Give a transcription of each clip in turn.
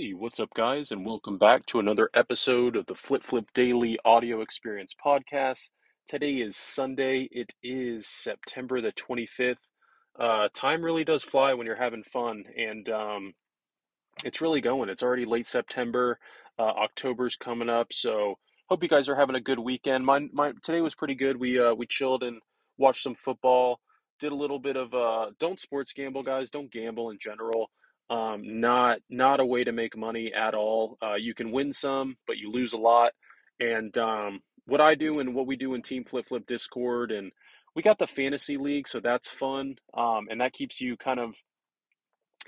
Hey, what's up, guys, and welcome back to another episode of the Flip Flip Daily Audio Experience Podcast. Today is Sunday. It is September the 25th. Uh, time really does fly when you're having fun, and um, it's really going. It's already late September. Uh, October's coming up, so hope you guys are having a good weekend. My, my today was pretty good. We uh, we chilled and watched some football. Did a little bit of uh, don't sports gamble, guys. Don't gamble in general. Um, not not a way to make money at all. Uh, you can win some, but you lose a lot. And um, what I do and what we do in Team Flip Flip Discord, and we got the fantasy league, so that's fun. Um, and that keeps you kind of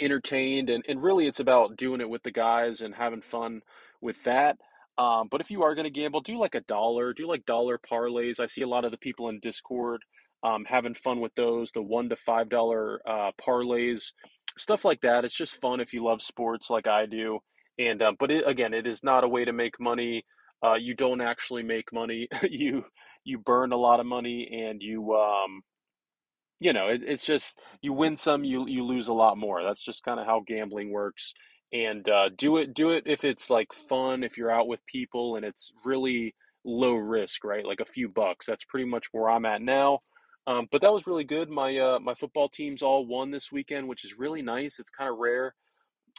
entertained. And, and really, it's about doing it with the guys and having fun with that. Um, but if you are going to gamble, do like a dollar, do like dollar parlays. I see a lot of the people in Discord um, having fun with those, the one to five dollar uh, parlays stuff like that. It's just fun if you love sports like I do. And uh, but it, again, it is not a way to make money. Uh, you don't actually make money. you you burn a lot of money, and you um, you know, it, it's just you win some, you you lose a lot more. That's just kind of how gambling works. And uh, do it do it if it's like fun, if you're out with people, and it's really low risk, right? Like a few bucks. That's pretty much where I'm at now. Um, but that was really good. My uh, my football teams all won this weekend, which is really nice. It's kind of rare.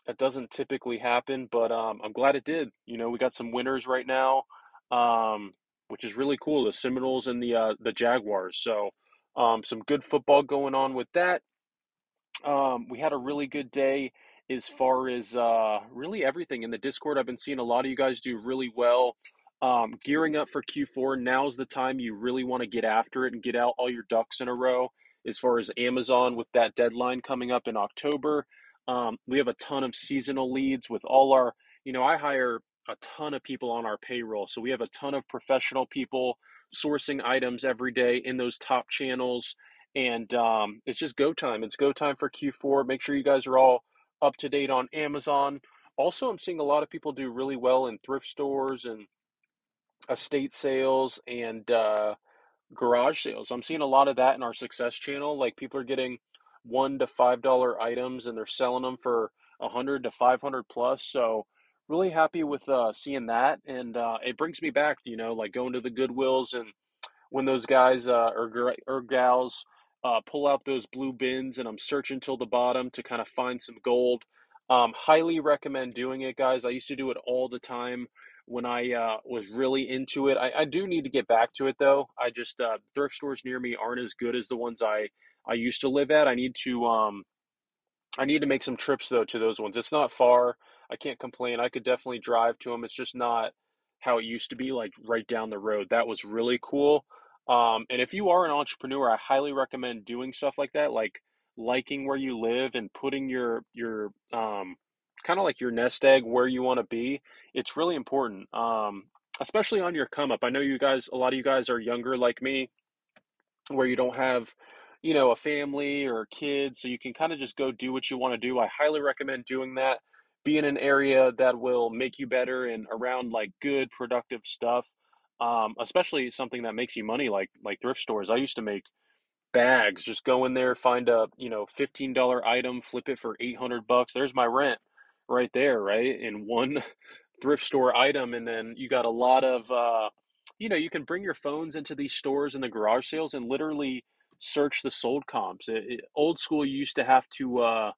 It doesn't typically happen, but um, I'm glad it did. You know, we got some winners right now, um, which is really cool. The Seminoles and the uh, the Jaguars. So um, some good football going on with that. Um, we had a really good day as far as uh, really everything in the Discord. I've been seeing a lot of you guys do really well. Um, gearing up for Q4, now's the time you really want to get after it and get out all your ducks in a row. As far as Amazon, with that deadline coming up in October, um, we have a ton of seasonal leads with all our, you know, I hire a ton of people on our payroll. So we have a ton of professional people sourcing items every day in those top channels. And um, it's just go time. It's go time for Q4. Make sure you guys are all up to date on Amazon. Also, I'm seeing a lot of people do really well in thrift stores and estate sales and uh, garage sales. I'm seeing a lot of that in our success channel. Like people are getting one to five dollar items and they're selling them for a hundred to five hundred plus. So really happy with uh, seeing that, and uh, it brings me back. You know, like going to the Goodwills and when those guys uh, or or gals uh, pull out those blue bins, and I'm searching till the bottom to kind of find some gold. Um, highly recommend doing it, guys. I used to do it all the time when I uh, was really into it. I, I, do need to get back to it though. I just uh, thrift stores near me aren't as good as the ones I I used to live at. I need to um I need to make some trips though to those ones. It's not far. I can't complain. I could definitely drive to them. It's just not how it used to be, like right down the road. That was really cool. Um, and if you are an entrepreneur, I highly recommend doing stuff like that, like liking where you live and putting your your um, kind of like your nest egg where you want to be. It's really important, um, especially on your come up. I know you guys, a lot of you guys are younger like me, where you don't have, you know, a family or kids, so you can kind of just go do what you want to do. I highly recommend doing that. Be in an area that will make you better and around like good, productive stuff. Um, especially something that makes you money, like like thrift stores. I used to make bags. Just go in there, find a you know fifteen dollar item, flip it for eight hundred bucks. There's my rent right there, right? In one thrift store item. And then you got a lot of, uh, you know, you can bring your phones into these stores and the garage sales and literally search the sold comps. It, it, old school, you used to have to uh,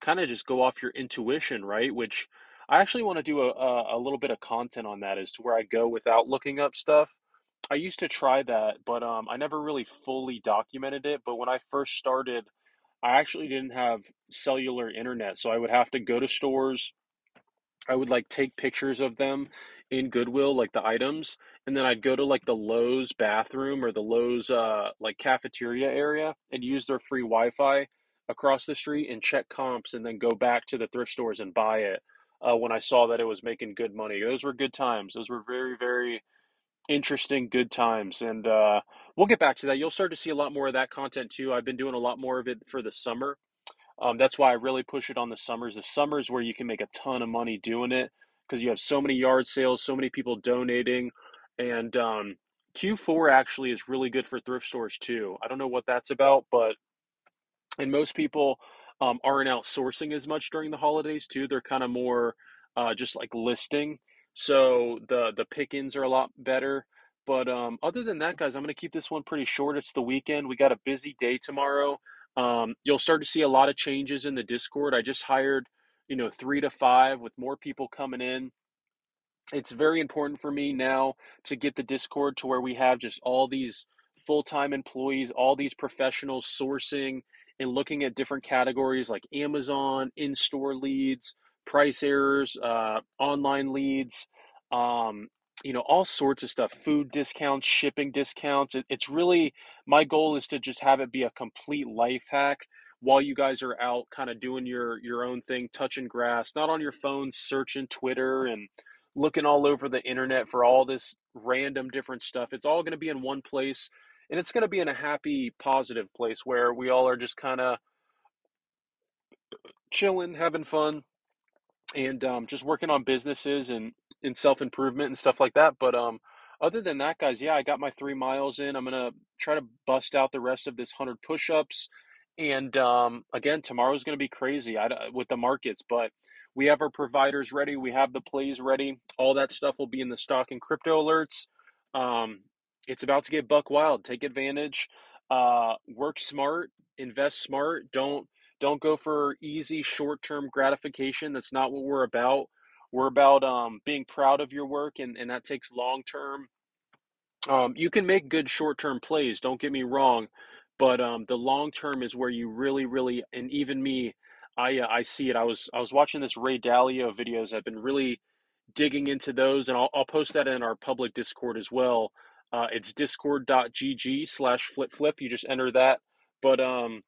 kind of just go off your intuition, right? Which I actually want to do a, a, little bit of content on that as to where I go without looking up stuff. I used to try that, but um, I never really fully documented it. But when I first started, I actually didn't have cellular internet, so I would have to go to stores. I would like take pictures of them in Goodwill, like the items, and then I'd go to like the Lowe's bathroom or the Lowe's uh, like cafeteria area and use their free Wi Fi across the street and check comps and then go back to the thrift stores and buy it. uh, when I saw that it was making good money. Those were good times. Those were very, very interesting, good times. And uh, we'll get back to that. You'll start to see a lot more of that content too. I've been doing a lot more of it for the summer. Um, that's why I really push it on the summers. The summers where you can make a ton of money doing it because you have so many yard sales, so many people donating, and um, Q4 actually is really good for thrift stores too. I don't know what that's about, but and most people um, aren't outsourcing as much during the holidays too. They're kind of more uh, just like listing, so the the pick-ins are a lot better. But um, other than that, guys, I'm going to keep this one pretty short. It's the weekend. We got a busy day tomorrow. Um, you'll start to see a lot of changes in the Discord. I just hired, you know, three to five with more people coming in it's very important for me now to get the Discord to where we have just all these full time employees, all these professionals sourcing and looking at different categories like Amazon, in store leads, price errors, uh, online leads, um, you know, all sorts of stuff, food discounts, shipping discounts. It, it's really my goal is to just have it be a complete life hack while you guys are out kind of doing your your own thing touching grass not on your phone searching twitter and looking all over the internet for all this random different stuff. It's all going to be in one place and it's going to be in a happy, positive place where we all are just kind of chilling, having fun, and um, just working on businesses and in self improvement and stuff like that. But um, other than that, guys, yeah, I got my three miles in. I'm gonna try to bust out the rest of this hundred push ups, and um, again, tomorrow's gonna be crazy I, with the markets, but we have our providers ready. We have the plays ready. All that stuff will be in the stock and crypto alerts. Um, it's about to get buck wild. Take advantage. Uh, work smart. Invest smart. Don't don't go for easy short term gratification. That's not what we're about. We're about um, being proud of your work, and, and that takes long term. Um, you can make good short term plays. Don't get me wrong, but um, the long term is where you really, really, and even me, I uh, I see it. I was I was watching this Ray Dalio videos. I've been really digging into those, and I'll I'll post that in our public Discord as well. Uh, it's discord.gg slash flip. You just enter that. But um,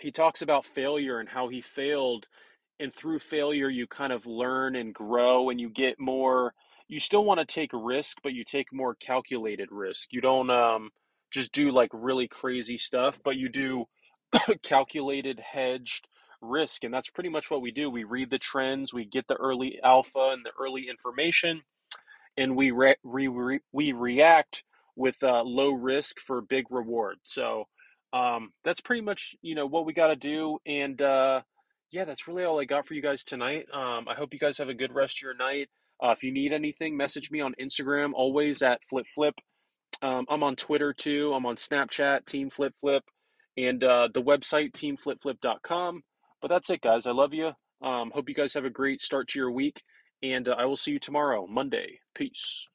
he talks about failure and how he failed, and through failure you kind of learn and grow, and you get more. You still want to take risk, but you take more calculated risk. You don't um just do like really crazy stuff, but you do calculated, hedged risk. And that's pretty much what we do. We read the trends, we get the early alpha and the early information, and we re- re- we react with uh, low risk for big reward. So um, that's pretty much you know what we got to do. And uh, yeah, that's really all I got for you guys tonight. Um, I hope you guys have a good rest of your night. Uh, if you need anything, message me on Instagram, always at flip flip. Um, I'm on Twitter too. I'm on Snapchat, Team Flip Flip, and uh, the website teamflipflip.com. But that's it, guys. I love you. Um, hope you guys have a great start to your week, and uh, I will see you tomorrow, Monday. Peace.